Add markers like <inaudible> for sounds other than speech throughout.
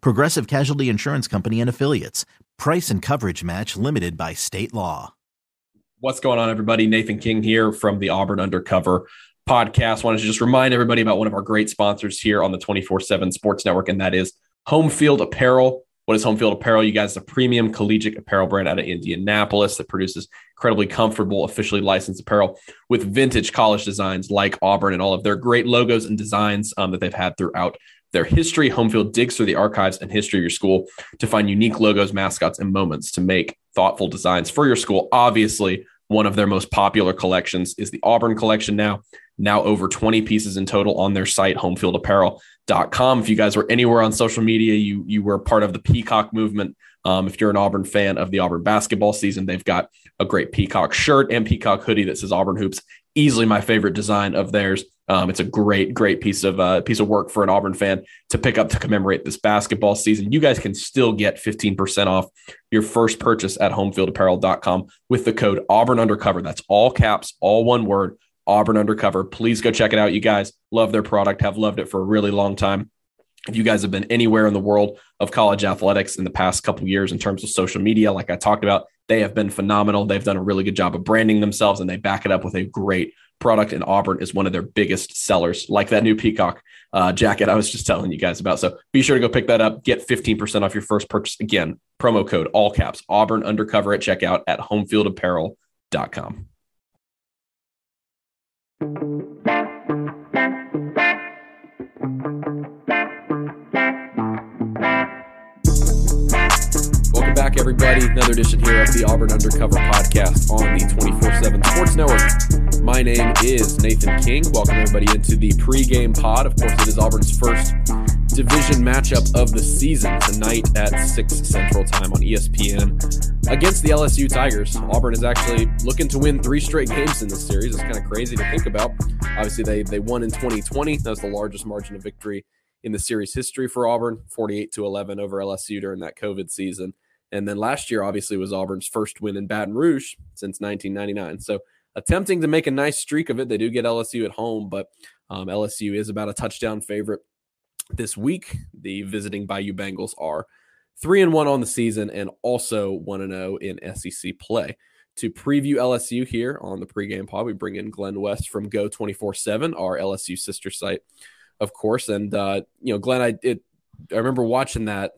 Progressive Casualty Insurance Company and Affiliates. Price and coverage match limited by state law. What's going on, everybody? Nathan King here from the Auburn Undercover podcast. Wanted to just remind everybody about one of our great sponsors here on the 24 7 Sports Network, and that is Home Field Apparel. What is Home Field Apparel? You guys, the premium collegiate apparel brand out of Indianapolis that produces incredibly comfortable, officially licensed apparel with vintage college designs like Auburn and all of their great logos and designs um, that they've had throughout their history. Home Field digs through the archives and history of your school to find unique logos, mascots, and moments to make thoughtful designs for your school. Obviously, one of their most popular collections is the Auburn collection now. Now over 20 pieces in total on their site, homefieldapparel.com. If you guys were anywhere on social media, you you were part of the Peacock movement. Um, if you're an Auburn fan of the Auburn basketball season, they've got a great Peacock shirt and Peacock hoodie that says Auburn Hoops. Easily my favorite design of theirs. Um, it's a great, great piece of uh, piece of work for an Auburn fan to pick up to commemorate this basketball season. You guys can still get 15% off your first purchase at homefieldapparel.com with the code Auburn Undercover. That's all caps, all one word, Auburn Undercover. Please go check it out. You guys love their product, have loved it for a really long time. If you guys have been anywhere in the world of college athletics in the past couple years in terms of social media, like I talked about, they have been phenomenal. They've done a really good job of branding themselves and they back it up with a great product. And Auburn is one of their biggest sellers, like that new Peacock uh, jacket I was just telling you guys about. So be sure to go pick that up. Get 15% off your first purchase. Again, promo code all caps Auburn undercover at checkout at homefieldapparel.com. back, everybody. Another edition here of the Auburn Undercover podcast on the 24 7 Sports Network. My name is Nathan King. Welcome, everybody, into the pregame pod. Of course, it is Auburn's first division matchup of the season tonight at 6 Central Time on ESPN against the LSU Tigers. Auburn is actually looking to win three straight games in this series. It's kind of crazy to think about. Obviously, they, they won in 2020. That was the largest margin of victory in the series history for Auburn, 48 to 11 over LSU during that COVID season. And then last year, obviously, was Auburn's first win in Baton Rouge since 1999. So attempting to make a nice streak of it. They do get LSU at home, but um, LSU is about a touchdown favorite this week. The visiting Bayou Bengals are three and one on the season and also one and zero in SEC play. To preview LSU here on the pregame pod, we bring in Glen West from Geaux247, our LSU sister site, of course. And uh, you know, Glen, I it, I remember watching that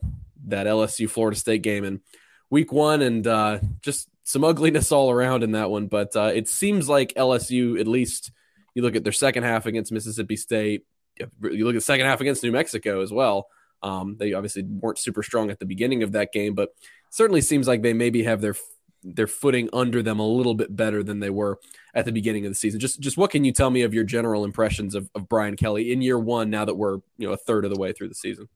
that LSU Florida State game in week one, and uh, just some ugliness all around in that one. But uh, it seems like LSU, at least you look at their second half against Mississippi State, you look at the second half against New Mexico as well. Um, they obviously weren't super strong at the beginning of that game, but certainly seems like they maybe have their their footing under them a little bit better than they were at the beginning of the season. Just just what can you tell me of your general impressions of, of Brian Kelly in year one now that we're you know a third of the way through the season?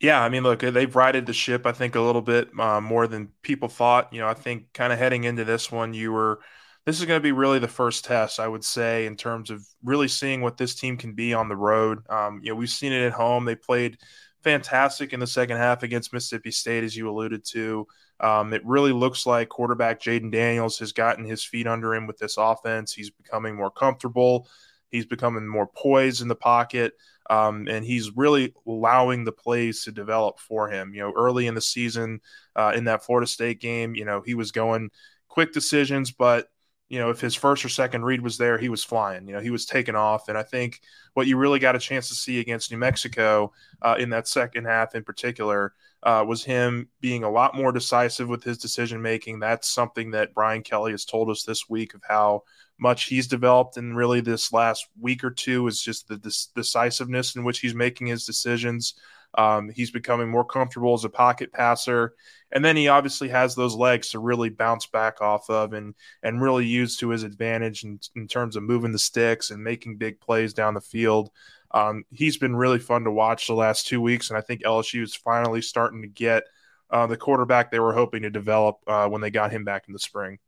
Yeah, I mean, look, they've righted the ship, I think, a little bit uh, more than people thought. You know, I think kind of heading into this one, you were, this is going to be really the first test, I would say, in terms of really seeing what this team can be on the road. Um, you know, we've seen it at home. They played fantastic in the second half against Mississippi State, as you alluded to. Um, it really looks like quarterback Jayden Daniels has gotten his feet under him with this offense. He's becoming more comfortable. He's becoming more poised in the pocket. Um, and he's really allowing the plays to develop for him. You know, early in the season, uh, in that Florida State game, you know, he was going quick decisions, but you know, if his first or second read was there, he was flying. You know, he was taking off. And I think what you really got a chance to see against New Mexico uh, in that second half, in particular, uh, was him being a lot more decisive with his decision making. That's something that Brian Kelly has told us this week of how much he's developed, and really this last week or two is just the decisiveness in which he's making his decisions. Um, he's becoming more comfortable as a pocket passer, and then he obviously has those legs to really bounce back off of and and really use to his advantage in, in terms of moving the sticks and making big plays down the field. Um, he's been really fun to watch the last two weeks, and I think LSU is finally starting to get uh, the quarterback they were hoping to develop uh, when they got him back in the spring.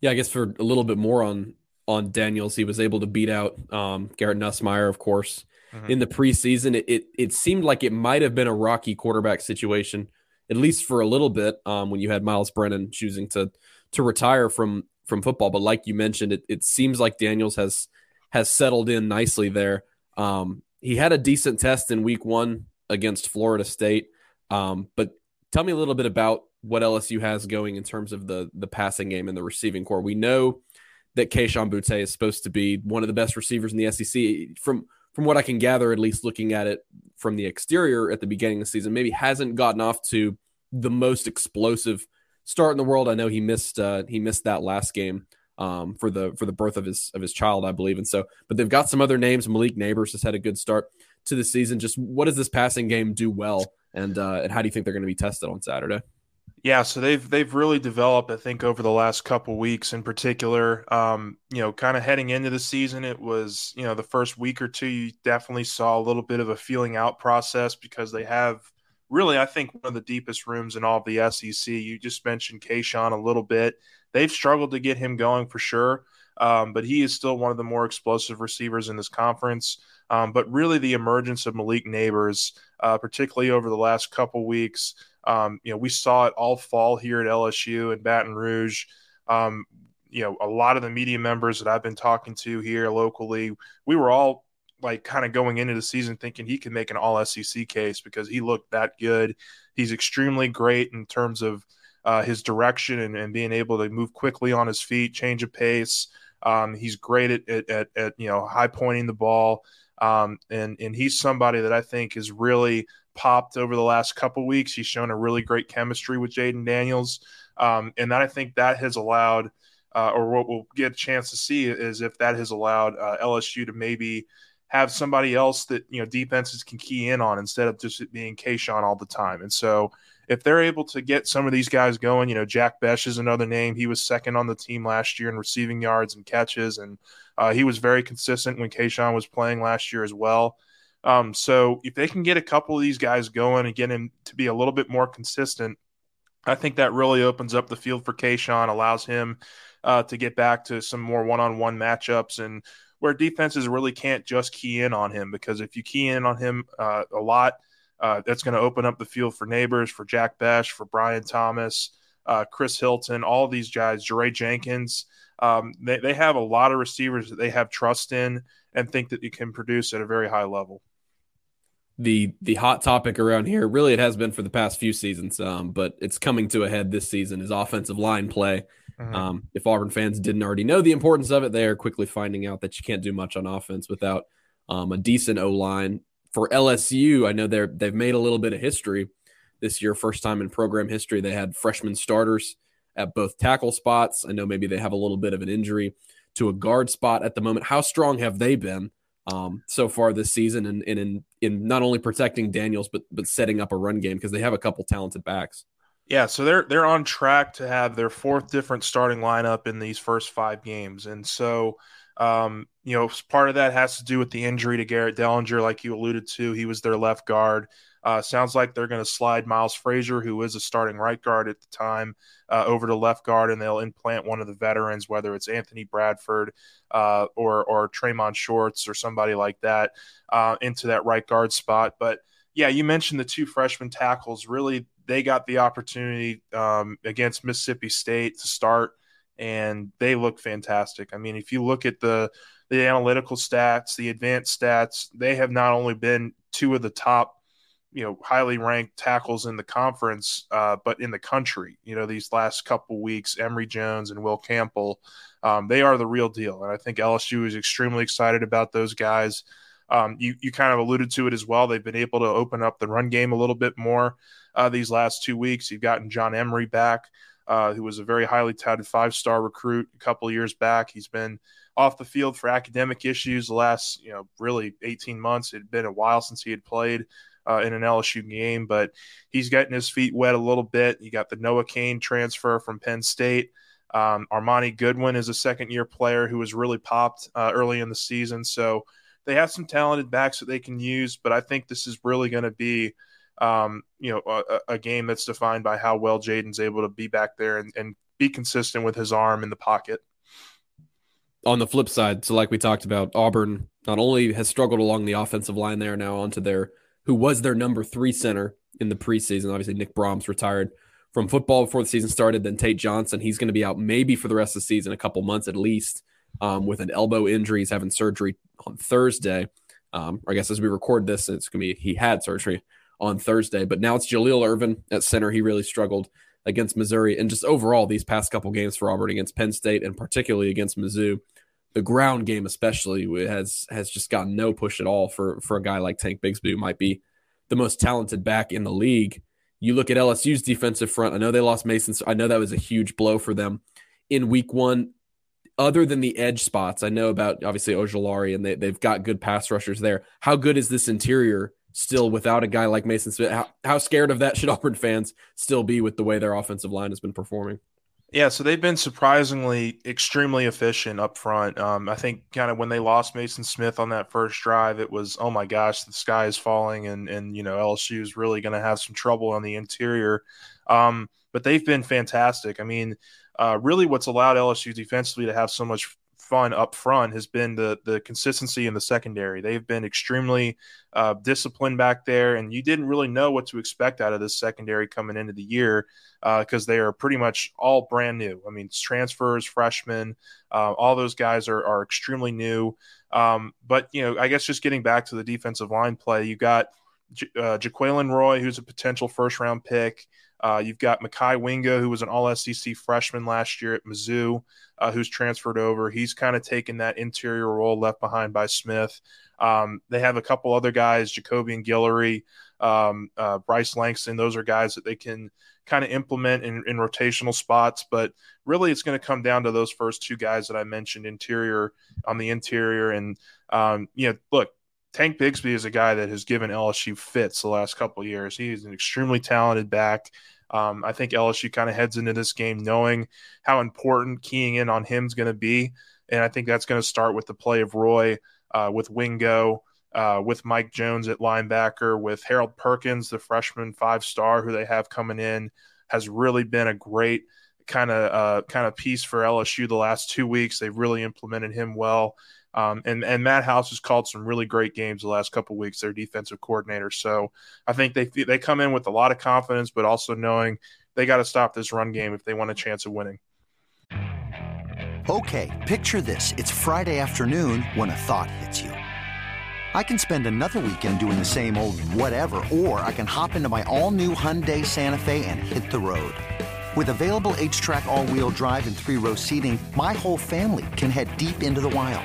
Yeah, I guess for a little bit more on on Daniels, he was able to beat out um, Garrett Nussmeier, of course, mm-hmm. in the preseason. It, it, it seemed like it might have been a rocky quarterback situation, at least for a little bit, um, when you had Miles Brennan choosing to to retire from from football. But like you mentioned, it, it seems like Daniels has has settled in nicely there. Um, he had a decent test in week one against Florida State. Um, but tell me a little bit about what LSU has going in terms of the the passing game and the receiving corps. We know that Kayshon Boutte is supposed to be one of the best receivers in the SEC. From from what I can gather, at least looking at it from the exterior at the beginning of the season, maybe hasn't gotten off to the most explosive start in the world. I know he missed uh, he missed that last game um, for the for the birth of his of his child, I believe. And so, but they've got some other names. Malik Nabers has had a good start to the season. Just what does this passing game do well, and uh, and how do you think they're going to be tested on Saturday? Yeah, so they've they've really developed, I think, over the last couple weeks in particular. Um, you know, kind of heading into the season, it was you know the first week or two, you definitely saw a little bit of a feeling out process because they have really, I think, one of the deepest rooms in all of the SEC. You just mentioned Kayshon a little bit. They've struggled to get him going for sure, um, but he is still one of the more explosive receivers in this conference. Um, but really, the emergence of Malik Nabers, uh, particularly over the last couple weeks, um, you know, we saw it all fall here at LSU and Baton Rouge. Um, you know, a lot of the media members that I've been talking to here locally, we were all like kind of going into the season thinking he could make an all SEC case because he looked that good. He's extremely great in terms of uh, his direction and, and, being able to move quickly on his feet, change of pace. Um, he's great at, at, at, at, you know high pointing the ball, um, and and he's somebody that I think has really popped over the last couple weeks. He's shown a really great chemistry with Jayden Daniels, um, and that I think that has allowed, uh, or what we'll get a chance to see is if that has allowed uh, LSU to maybe have somebody else that you know defenses can key in on instead of just being Kayshon all the time. And so if they're able to get some of these guys going, you know, Jack Bech is another name. He was second on the team last year in receiving yards and catches, and uh, he was very consistent when Kayshon was playing last year as well. Um, so if they can get a couple of these guys going and get him to be a little bit more consistent, I think that really opens up the field for Kayshon, allows him uh, to get back to some more one-on-one matchups and where defenses really can't just key in on him because if you key in on him uh, a lot – uh, that's going to open up the field for Nabers, for Jack Bech, for Brian Thomas, uh, Chris Hilton, all these guys, Jaray Jenkins. Um, they, they have a lot of receivers that they have trust in and think that you can produce at a very high level. The the hot topic around here, really, it has been for the past few seasons, um, but it's coming to a head this season. Is offensive line play. Mm-hmm. Um, if Auburn fans didn't already know the importance of it, they are quickly finding out that you can't do much on offense without um, a decent O line for LSU, I know they're they've made a little bit of history this year. First time in program history, they had freshman starters at both tackle spots. I know maybe they have a little bit of an injury to a guard spot at the moment. How strong have they been um, so far this season, and, and in in not only protecting Daniels but but setting up a run game because they have a couple talented backs. Yeah, so they're they're on track to have their fourth different starting lineup in these first five games, and so um, you know, part of that has to do with the injury to Garrett Dellinger, like you alluded to. He was their left guard. Uh, sounds like they're going to slide Miles Frazier, who is a starting right guard at the time, uh, over to left guard, and they'll implant one of the veterans, whether it's Anthony Bradford uh, or or Tre'Mon Shorts or somebody like that, uh, into that right guard spot. But yeah, you mentioned the two freshman tackles. Really, they got the opportunity um, against Mississippi State to start and they look fantastic. I mean, if you look at the the analytical stats, the advanced stats, they have not only been two of the top you know highly ranked tackles in the conference, uh, but in the country. You know these last couple weeks, Emery Jones and Will Campbell, um, they are the real deal, and I think LSU is extremely excited about those guys. Um, you you kind of alluded to it as well. They've been able to open up the run game a little bit more uh, these last two weeks. You've gotten John Emery back, uh, who was a very highly touted five star recruit a couple years back. He's been off the field for academic issues the last you know really 18 months. It had been a while since he had played uh, in an LSU game, but he's getting his feet wet a little bit. You got the Noah Cain transfer from Penn State. Um, Armoni Goodwin is a second year player who was really popped uh, early in the season. So they have some talented backs that they can use, but I think this is really going to be, um, you know, a, a, game that's defined by how well Jayden's able to be back there and, and be consistent with his arm in the pocket. On the flip side, so like we talked about, Auburn not only has struggled along the offensive line there now onto their who was their number three center in the preseason. Obviously, Nick Brahms retired from football before the season started. Then Tate Johnson, he's going to be out maybe for the rest of the season, a couple months at least, um, with an elbow injury. He's having surgery on Thursday. Um, I guess as we record this, it's going to be he had surgery on Thursday, but now it's Jaleel Irvin at center. He really struggled against Missouri, and just overall these past couple games for Auburn against Penn State and particularly against Mizzou. The ground game, especially, has has just gotten no push at all for for a guy like Tank Bigsby, who might be the most talented back in the league. You look at LSU's defensive front. I know they lost Maason. So I know that was a huge blow for them in week one. Other than the edge spots, I know about obviously Ojulari and they, they've got good pass rushers there. How good is this interior still without a guy like Maason Smith? How, how scared of that <laughs> should Auburn fans still be with the way their offensive line has been performing? Yeah, so they've been surprisingly extremely efficient up front. Um, I think kind of when they lost Maason Smith on that first drive, it was oh my gosh, the sky is falling, and and you know LSU is really going to have some trouble on the interior. Um, but they've been fantastic. I mean, uh, really, what's allowed LSU defensively to have so much fun up front has been the the consistency in the secondary. They've been extremely uh, disciplined back there, and you didn't really know what to expect out of this secondary coming into the year because uh, they are pretty much all brand new. I mean, transfers, freshmen, uh, all those guys are are extremely new. Um, but you know, I guess just getting back to the defensive line play, you got J- uh, Jaquelin Roy, who's a potential first round pick. Uh, you've got Mekhi Wingo, who was an All SEC freshman last year at Mizzou, uh, who's transferred over. He's kind of taken that interior role left behind by Smith. Um, they have a couple other guys, Jacobian Guillory, um, uh, Bryce Langston. Those are guys that they can kind of implement in, in rotational spots. But really, it's going to come down to those first two guys that I mentioned, interior on the interior. And, um, you know, look, Tank Bigsby is a guy that has given LSU fits the last couple years. He's an extremely talented back. Um, I think LSU kind of heads into this game knowing how important keying in on him is going to be. And I think that's going to start with the play of Roy, uh, with Wingo, uh, with Mike Jones at linebacker, with Harold Perkins, the freshman five star who they have coming in, has really been a great kind of uh, kind of piece for LSU the last two weeks. They've really implemented him well. Um, and and Matt House has called some really great games the last couple weeks. Their defensive coordinator, so I think they they come in with a lot of confidence, but also knowing they got to stop this run game if they want a chance of winning. Okay, picture this: it's Friday afternoon when a thought hits you. I can spend another weekend doing the same old whatever, or I can hop into my all-new Hyundai Santa Fe and hit the road. With available H-Track all-wheel drive and three-row seating, my whole family can head deep into the wild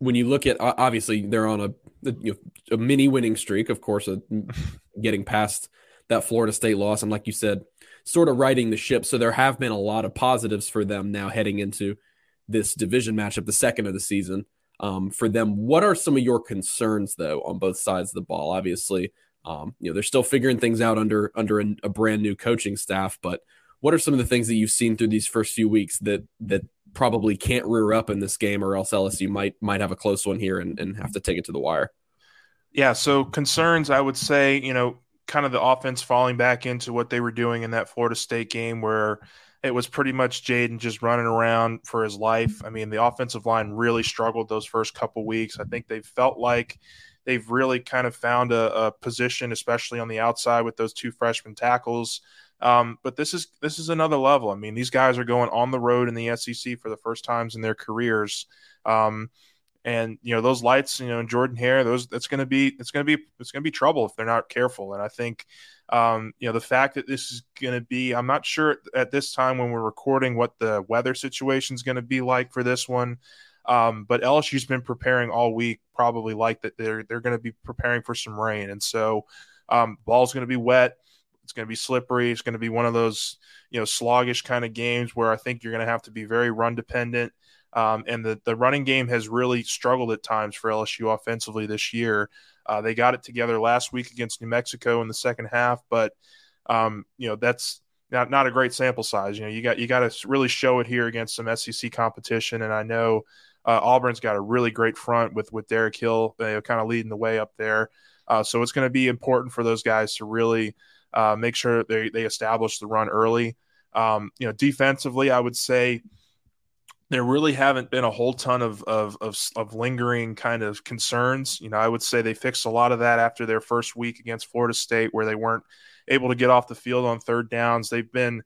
when you look at obviously they're on a you know, a mini winning streak, of course, uh, <laughs> getting past that Florida State loss, and like you said, sort of riding the ship. So there have been a lot of positives for them now heading into this division matchup, the second of the season. Um, for them, what are some of your concerns though on both sides of the ball? Obviously, Um, you know, they're still figuring things out under under a, a brand new coaching staff. But what are some of the things that you've seen through these first few weeks that that probably can't rear up in this game, or else LSU might might have a close one here and, and have to take it to the wire? Yeah, so concerns, I would say, you know, kind of the offense falling back into what they were doing in that Florida State game where it was pretty much Jayden just running around for his life. I mean, the offensive line really struggled those first couple weeks. I think they felt like they've really kind of found a, a position, especially on the outside with those two freshman tackles. Um, but this is this is another level. I mean, these guys are going on the road in the SEC for the first times in their careers. Um, and you know those lights, you know, Jordan Hare, those that's going to be it's going to be it's going to be trouble if they're not careful. And I think um, you know the fact that this is going to be, I'm not sure at this time when we're recording what the weather situation is going to be like for this one. Um, but LSU's been preparing all week, probably like that they're they're going to be preparing for some rain, and so um, ball's going to be wet. It's going to be slippery. It's going to be one of those you know sloggish kind of games where I think you're going to have to be very run dependent. Um, and the, the running game has really struggled at times for LSU offensively this year. Uh, they got it together last week against New Mexico in the second half, but um, you know that's not not a great sample size. You know, you got you got to really show it here against some SEC competition, and I know uh, Auburn's got a really great front with with Derick Hall, kind of leading the way up there. Uh, so it's going to be important for those guys to really uh, make sure they they establish the run early. Um, you know, defensively, I would say there really haven't been a whole ton of, of, of, of, lingering kind of concerns. You know, I would say they fixed a lot of that after their first week against Florida State, where they weren't able to get off the field on third downs. They've been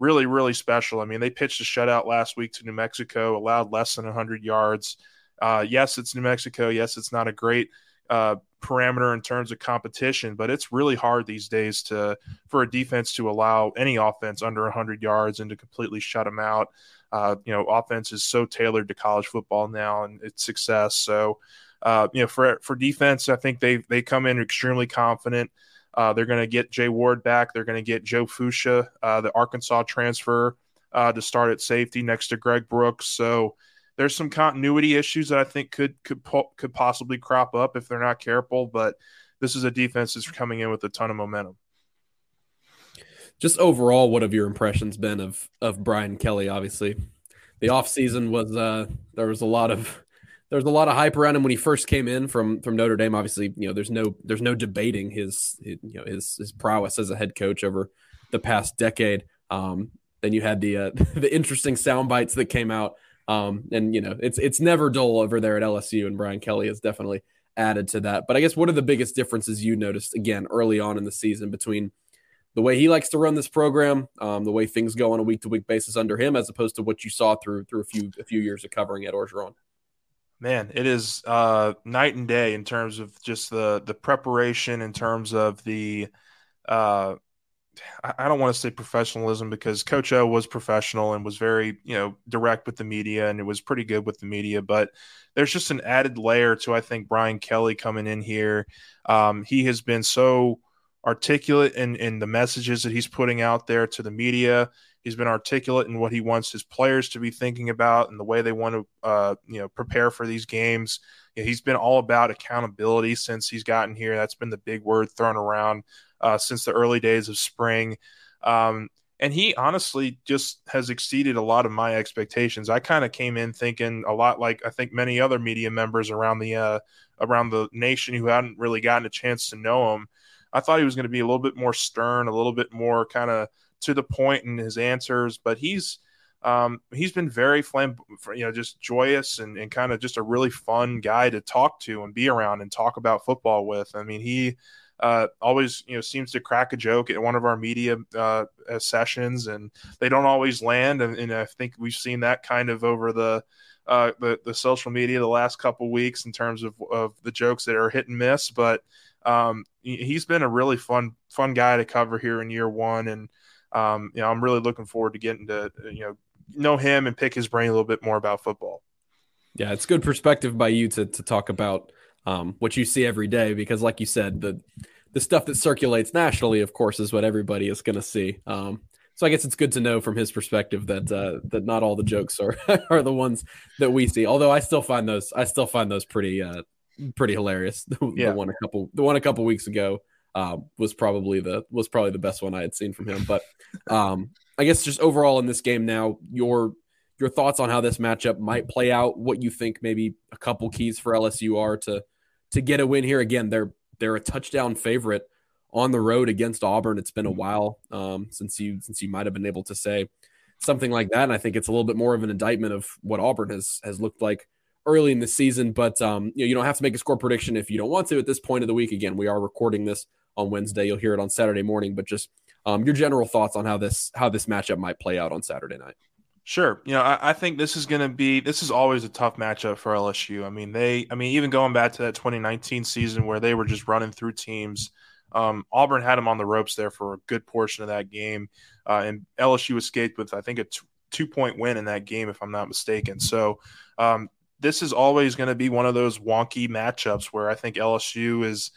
really, really special. I mean, they pitched a shutout last week to New Mexico, allowed less than 100 yards. Uh, yes, it's New Mexico. Yes, it's not a great uh, parameter in terms of competition, but it's really hard these days to for a defense to allow any offense under 100 yards and to completely shut them out. Uh, you know, offense is so tailored to college football now and its success. So, uh, you know, for for defense, I think they they come in extremely confident. Uh, they're going to get Jay Ward back. They're going to get Joe Foucha, uh, the Arkansas transfer, uh, to start at safety next to Greg Brooks. So there's some continuity issues that I think could could could possibly crop up if they're not careful. But this is a defense that's coming in with a ton of momentum just overall, what have your impressions been of of Brian Kelly? Obviously, the offseason was uh, there was a lot of there was a lot of hype around him when he first came in from from Notre Dame. Obviously, you know there's no there's no debating his, you know his his prowess as a head coach over the past decade. Um, then you had the uh, <laughs> the interesting sound bites that came out, um, and you know it's it's never dull over there at LSU, and Brian Kelly has definitely added to that. But I guess what are the biggest differences you noticed again early on in the season between the way he likes to run this program, um, the way things go on a week to week basis under him, as opposed to what you saw through through a few a few years of covering Ed Orgeron. Man, it is uh, night and day in terms of just the the preparation, in terms of the. Uh, I don't want to say professionalism because Coach O was professional and was very, you know, direct with the media and it was pretty good with the media. But there's just an added layer to I think Brian Kelly coming in here. Um, he has been so articulate in, in the messages that he's putting out there to the media. He's been articulate in what he wants his players to be thinking about and the way they want to, uh, you know, prepare for these games. He's been all about accountability since he's gotten here. That's been the big word thrown around uh, since the early days of spring. Um, and he honestly just has exceeded a lot of my expectations. I kind of came in thinking a lot like I think many other media members around the uh, around the nation who hadn't really gotten a chance to know him I thought he was going to be a little bit more stern, a little bit more kind of to the point in his answers, but he's um, he's been very flam- you know, just joyous and, and kind of just a really fun guy to talk to and be around and talk about football with. I mean, he uh, always you know seems to crack a joke at one of our media uh, sessions, and they don't always land. And, and, I think we've seen that kind of over the uh, the, the social media the last couple weeks in terms of, of the jokes that are hit and miss, but um, he's been a really fun fun guy to cover here in year one, and um, you know I'm really looking forward to getting to you know know him and pick his brain a little bit more about football. Yeah, it's good perspective by you to to talk about um, what you see every day because, like you said, the the stuff that circulates nationally, of course, is what everybody is going to see. Um, so I guess it's good to know from his perspective that uh, that not all the jokes are <laughs> are the ones that we see. Although I still find those I still find those pretty uh, pretty hilarious. <laughs> The, yeah. the one a couple the one a couple weeks ago uh, was probably the was probably the best one I had seen from him. But um, I guess just overall in this game now, your your thoughts on how this matchup might play out, what you think maybe a couple keys for LSU are to to get a win here. Again, they're they're a touchdown favorite on the road against Auburn. It's been a while um, since you since you might have been able to say something like that. And I think it's a little bit more of an indictment of what Auburn has has looked like early in the season. But um, you know, you don't have to make a score prediction if you don't want to at this point of the week. Again, we are recording this on Wednesday. You'll hear it on Saturday morning. But just um, your general thoughts on how this how this matchup might play out on Saturday night. Sure. You know, I, I think this is going to be this is always a tough matchup for LSU. I mean, they, I mean, even going back to that 2019 season where they were just running through teams. Um, Auburn had them on the ropes there for a good portion of that game, uh, and LSU escaped with I think a t- two point win in that game, if I'm not mistaken. So um, this is always going to be one of those wonky matchups where I think LSU is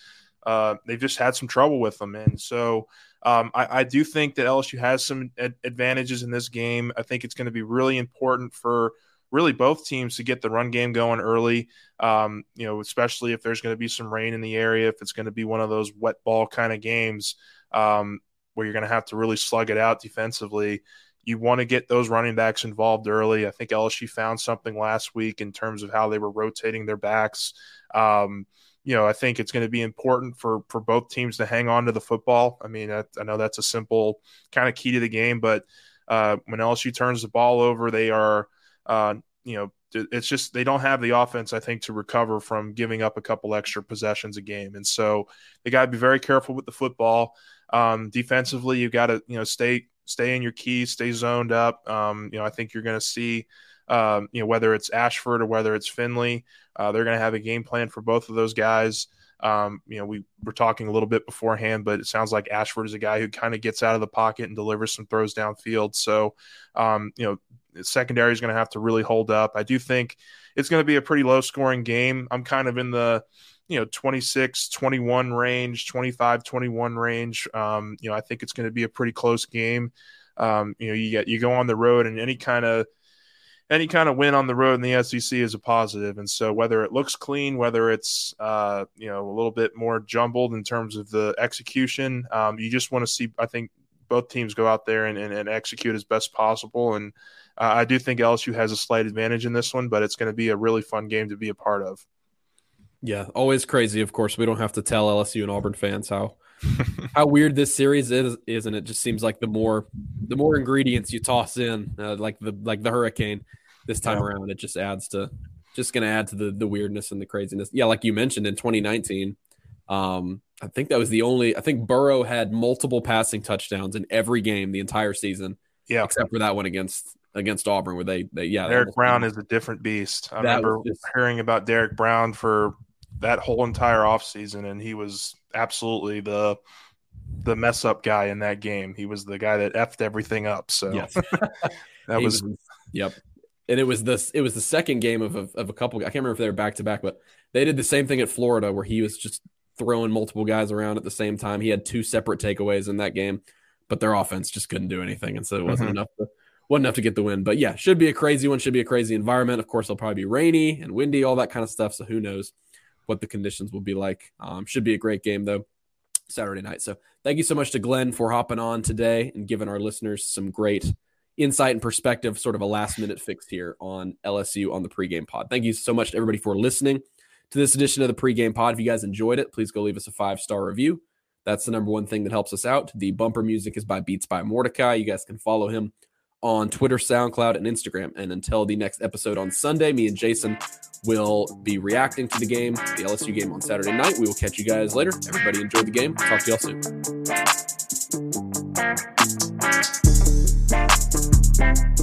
uh, they've just had some trouble with them, and so um, I, I, do think that LSU has some ad- advantages in this game. I think it's going to be really important for really both teams to get the run game going early. Um, you know, especially if there's going to be some rain in the area, if it's going to be one of those wet ball kind of games um, where you're going to have to really slug it out defensively. You want to get those running backs involved early. I think LSU found something last week in terms of how they were rotating their backs. Um, you know, I think it's going to be important for for both teams to hang on to the football. I mean, I, I know that's a simple kind of key to the game, but uh, when LSU turns the ball over, they are, uh, you know, it's just they don't have the offense, I think, to recover from giving up a couple extra possessions a game, and so they got to be very careful with the football. Um, defensively, you got to you know stay stay in your keys, stay zoned up. Um, you know, I think you're going to see um, you know, whether it's Ashford or whether it's Finley, uh, they're going to have a game plan for both of those guys. Um, you know, we were talking a little bit beforehand, but it sounds like Ashford is a guy who kind of gets out of the pocket and delivers some throws downfield. So, um, you know, secondary is going to have to really hold up. I do think it's going to be a pretty low scoring game. I'm kind of in the, you know, 26, 21 range, 25, 21 range. Um, you know, I think it's going to be a pretty close game. Um, you know, you get, you go on the road and any kind of, any kind of win on the road in the SEC is a positive. And so whether it looks clean, whether it's uh, you know a little bit more jumbled in terms of the execution, um, you just want to see. I think both teams go out there and, and, and execute as best possible. And uh, I do think LSU has a slight advantage in this one, but it's going to be a really fun game to be a part of. Yeah, always crazy. Of course, we don't have to tell LSU and Auburn fans how <laughs> how weird this series is, is, and it just seems like the more the more ingredients you toss in, uh, like the like the hurricane this time yeah. around, it just adds to just going to add to the the weirdness and the craziness. Yeah, like you mentioned in 2019, um, I think that was the only. I think Burrow had multiple passing touchdowns in every game the entire season. Yeah, except for that one against against Auburn, where they, they yeah. Derrick Brown is a different beast. I remember just, hearing about Derrick Brown for that whole entire offseason, and he was absolutely the the mess up guy in that game. He was the guy that effed everything up. So yes. <laughs> that was, was, yep. And it was this. It was the second game of a, of a couple. I can't remember if they were back to back, but they did the same thing at Florida where he was just throwing multiple guys around at the same time. He had two separate takeaways in that game, but their offense just couldn't do anything, and so it wasn't mm-hmm. enough to wasn't enough to get the win. But yeah, should be a crazy one. Should be a crazy environment. Of course, it'll probably be rainy and windy, all that kind of stuff. So who knows? what the conditions will be like. Um, should be a great game though, Saturday night. So thank you so much to Glen for hopping on today and giving our listeners some great insight and perspective, sort of a last minute fix here on LSU on the pregame pod. Thank you so much to everybody for listening to this edition of the pregame pod. If you guys enjoyed it, please go leave us a five star review. That's the number one thing that helps us out. The bumper music is by Beats by Mordecai. You guys can follow him on Twitter, SoundCloud, and Instagram. And until the next episode on Sunday, me and Jason will be reacting to the game, the LSU game on Saturday night. We will catch you guys later. Everybody enjoy the game. Talk to y'all soon. Thank you